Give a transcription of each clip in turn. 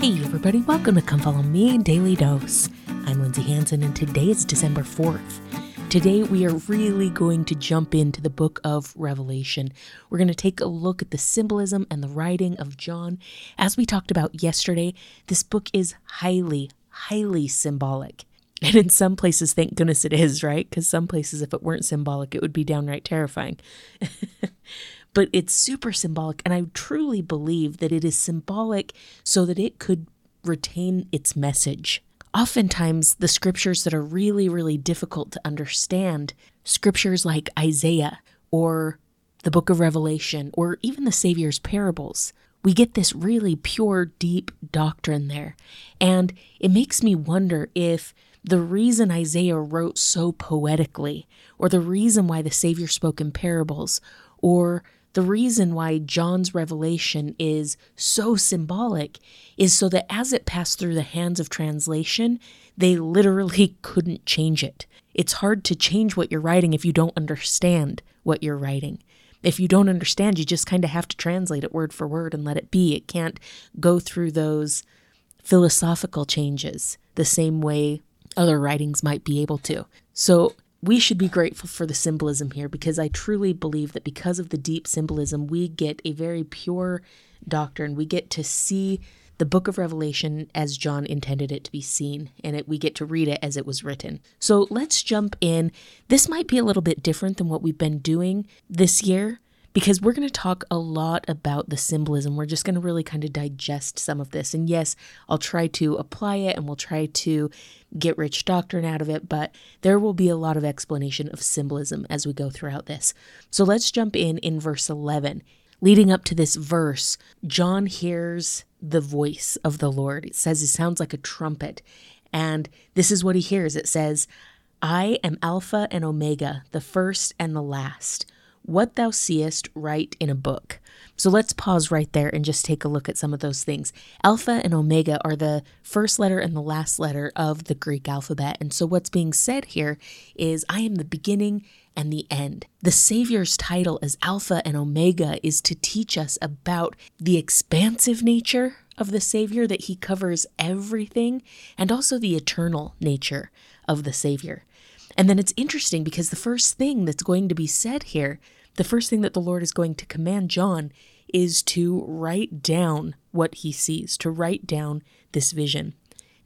Hey, everybody, welcome to Come Follow Me Daily Dose. I'm Lindsay Hanson, and today is December 4th. Today, we are really going to jump into the book of Revelation. We're going to take a look at the symbolism and the writing of John. As we talked about yesterday, this book is highly, highly symbolic. And in some places, thank goodness it is, right? Because some places, if it weren't symbolic, it would be downright terrifying. but it's super symbolic. And I truly believe that it is symbolic so that it could retain its message. Oftentimes, the scriptures that are really, really difficult to understand, scriptures like Isaiah or the book of Revelation or even the Savior's parables, we get this really pure, deep doctrine there. And it makes me wonder if the reason Isaiah wrote so poetically, or the reason why the Savior spoke in parables, or the reason why John's revelation is so symbolic is so that as it passed through the hands of translation, they literally couldn't change it. It's hard to change what you're writing if you don't understand what you're writing. If you don't understand, you just kind of have to translate it word for word and let it be. It can't go through those philosophical changes the same way other writings might be able to. So we should be grateful for the symbolism here because I truly believe that because of the deep symbolism, we get a very pure doctrine. We get to see the book of Revelation as John intended it to be seen, and it, we get to read it as it was written. So let's jump in. This might be a little bit different than what we've been doing this year because we're going to talk a lot about the symbolism. We're just going to really kind of digest some of this. And yes, I'll try to apply it and we'll try to get rich doctrine out of it, but there will be a lot of explanation of symbolism as we go throughout this. So let's jump in in verse 11. Leading up to this verse, John hears the voice of the Lord. It says it sounds like a trumpet. And this is what he hears it says, I am Alpha and Omega, the first and the last what thou seest write in a book. So let's pause right there and just take a look at some of those things. Alpha and Omega are the first letter and the last letter of the Greek alphabet. And so what's being said here is I am the beginning and the end. The Savior's title as Alpha and Omega is to teach us about the expansive nature of the Savior, that he covers everything, and also the eternal nature of the Savior. And then it's interesting because the first thing that's going to be said here the first thing that the Lord is going to command John is to write down what he sees, to write down this vision.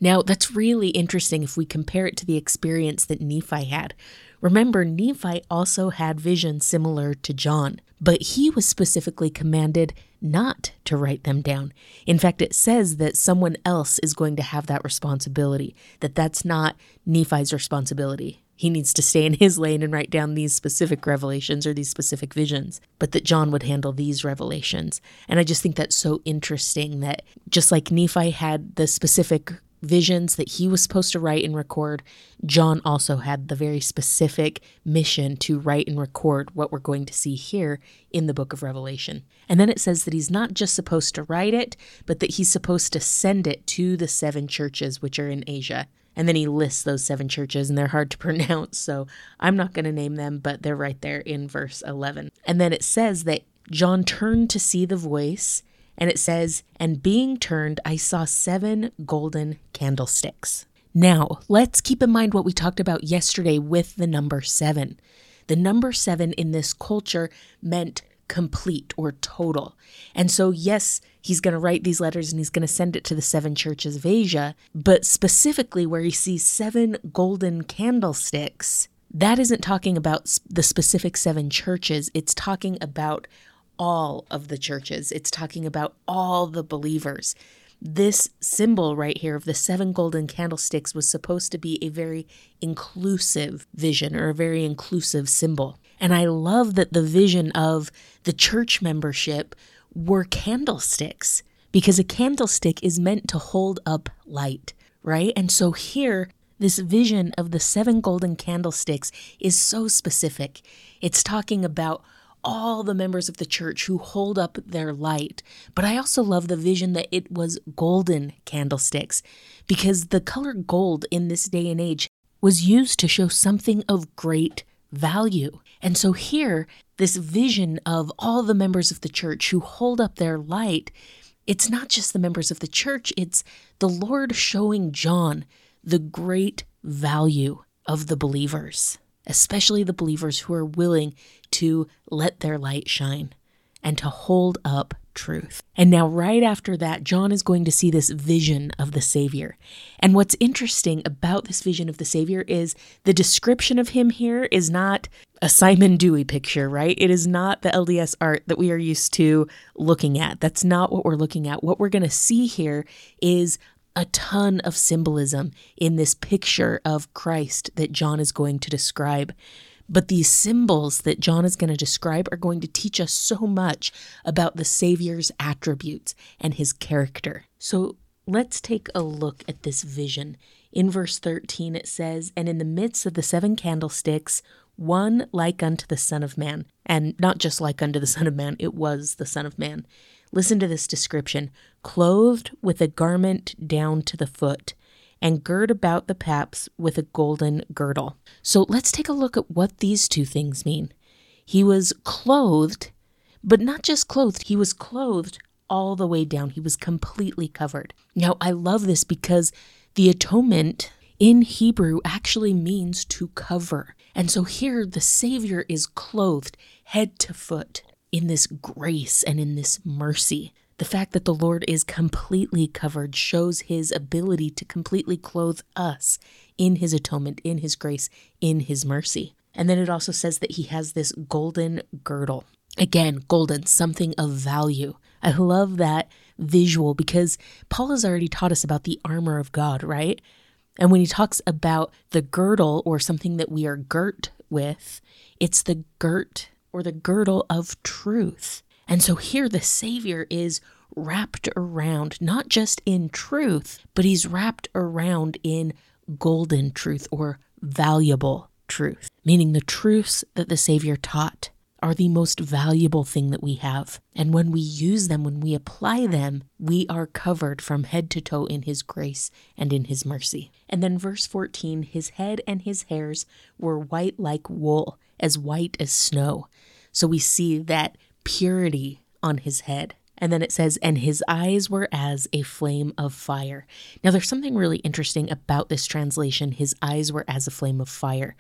Now, that's really interesting if we compare it to the experience that Nephi had. Remember, Nephi also had visions similar to John, but he was specifically commanded not to write them down. In fact, it says that someone else is going to have that responsibility, that that's not Nephi's responsibility he needs to stay in his lane and write down these specific revelations or these specific visions, but that John would handle these revelations. And I just think that's so interesting that just like Nephi had the specific visions that he was supposed to write and record, John also had the very specific mission to write and record what we're going to see here in the book of Revelation. And then it says that he's not just supposed to write it, but that he's supposed to send it to the seven churches which are in Asia. And then he lists those seven churches, and they're hard to pronounce, so I'm not going to name them, but they're right there in verse 11. And then it says that John turned to see the voice, and it says, And being turned, I saw seven golden candlesticks. Now, let's keep in mind what we talked about yesterday with the number seven. The number seven in this culture meant complete or total. And so, yes, he's going to write these letters and he's going to send it to the seven churches of Asia, but specifically where he sees seven golden candlesticks, that isn't talking about the specific seven churches, it's talking about all of the churches, it's talking about all the believers. This symbol right here of the seven golden candlesticks was supposed to be a very inclusive vision or a very inclusive symbol. And I love that the vision of the church membership were candlesticks because a candlestick is meant to hold up light, right? And so here, this vision of the seven golden candlesticks is so specific. It's talking about all the members of the church who hold up their light. But I also love the vision that it was golden candlesticks because the color gold in this day and age was used to show something of great value. And so here, this vision of all the members of the church who hold up their light it's not just the members of the church, it's the Lord showing John the great value of the believers, especially the believers who are willing to let their light shine and to hold up truth. And now, right after that, John is going to see this vision of the Savior. And what's interesting about this vision of the Savior is the description of him here is not a Simon Dewey picture, right? It is not the LDS art that we are used to looking at. That's not what we're looking at. What we're going to see here is a ton of symbolism in this picture of Christ that John is going to describe. But these symbols that John is going to describe are going to teach us so much about the Savior's attributes and his character. So let's take a look at this vision. In verse 13, it says, And in the midst of the seven candlesticks, one like unto the Son of Man. And not just like unto the Son of Man, it was the Son of Man. Listen to this description clothed with a garment down to the foot and gird about the paps with a golden girdle. So let's take a look at what these two things mean. He was clothed, but not just clothed, he was clothed all the way down. He was completely covered. Now, I love this because the atonement in Hebrew actually means to cover. And so here the Savior is clothed head to foot in this grace and in this mercy. The fact that the Lord is completely covered shows his ability to completely clothe us in his atonement, in his grace, in his mercy. And then it also says that he has this golden girdle. Again, golden, something of value. I love that visual because Paul has already taught us about the armor of God, right? And when he talks about the girdle or something that we are girt with, it's the girt or the girdle of truth. And so here the Savior is wrapped around, not just in truth, but he's wrapped around in golden truth or valuable truth, meaning the truths that the Savior taught are the most valuable thing that we have. And when we use them, when we apply them, we are covered from head to toe in His grace and in His mercy. And then, verse 14 His head and His hairs were white like wool, as white as snow. So we see that purity on his head. And then it says, and his eyes were as a flame of fire. Now, there's something really interesting about this translation, his eyes were as a flame of fire,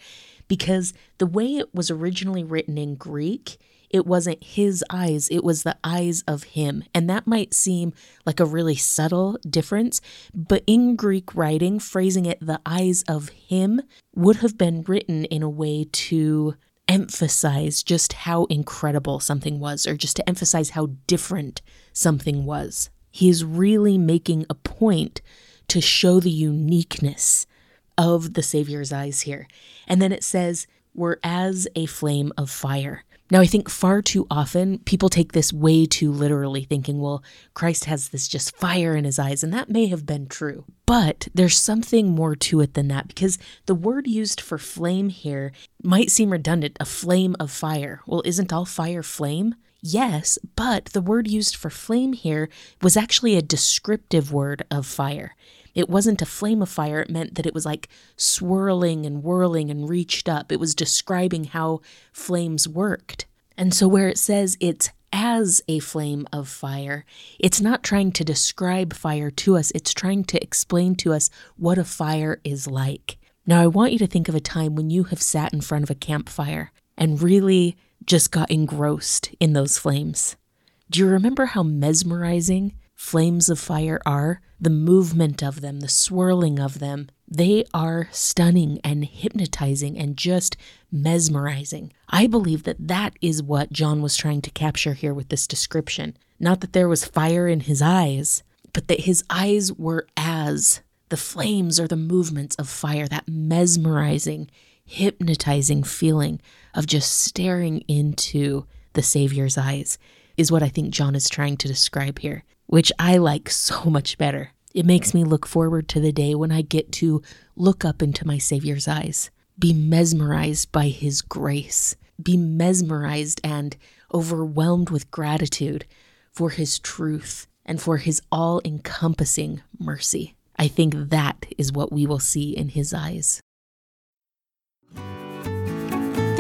because the way it was originally written in Greek, it wasn't his eyes, it was the eyes of him. And that might seem like a really subtle difference, but in Greek writing, phrasing it the eyes of him would have been written in a way to emphasize just how incredible something was, or just to emphasize how different something was. He is really making a point to show the uniqueness of the Savior's eyes here. And then it says, were as a flame of fire. Now, I think far too often people take this way too literally, thinking, well, Christ has this just fire in his eyes, and that may have been true. But there's something more to it than that because the word used for flame here might seem redundant a flame of fire. Well, isn't all fire flame? Yes, but the word used for flame here was actually a descriptive word of fire. It wasn't a flame of fire, it meant that it was like swirling and whirling and reached up. It was describing how flames worked. And so, where it says it's as a flame of fire, it's not trying to describe fire to us, it's trying to explain to us what a fire is like. Now, I want you to think of a time when you have sat in front of a campfire and really just got engrossed in those flames. Do you remember how mesmerizing flames of fire are, the movement of them, the swirling of them, they are stunning and hypnotizing and just mesmerizing. I believe that that is what John was trying to capture here with this description. Not that there was fire in his eyes, but that his eyes were as the flames or the movements of fire, that mesmerizing, hypnotizing feeling of just staring into the Savior's eyes is what I think John is trying to describe here which I like so much better. It makes me look forward to the day when I get to look up into my Savior's eyes, be mesmerized by His grace, be mesmerized and overwhelmed with gratitude for His truth and for His all encompassing mercy. I think that is what we will see in His eyes.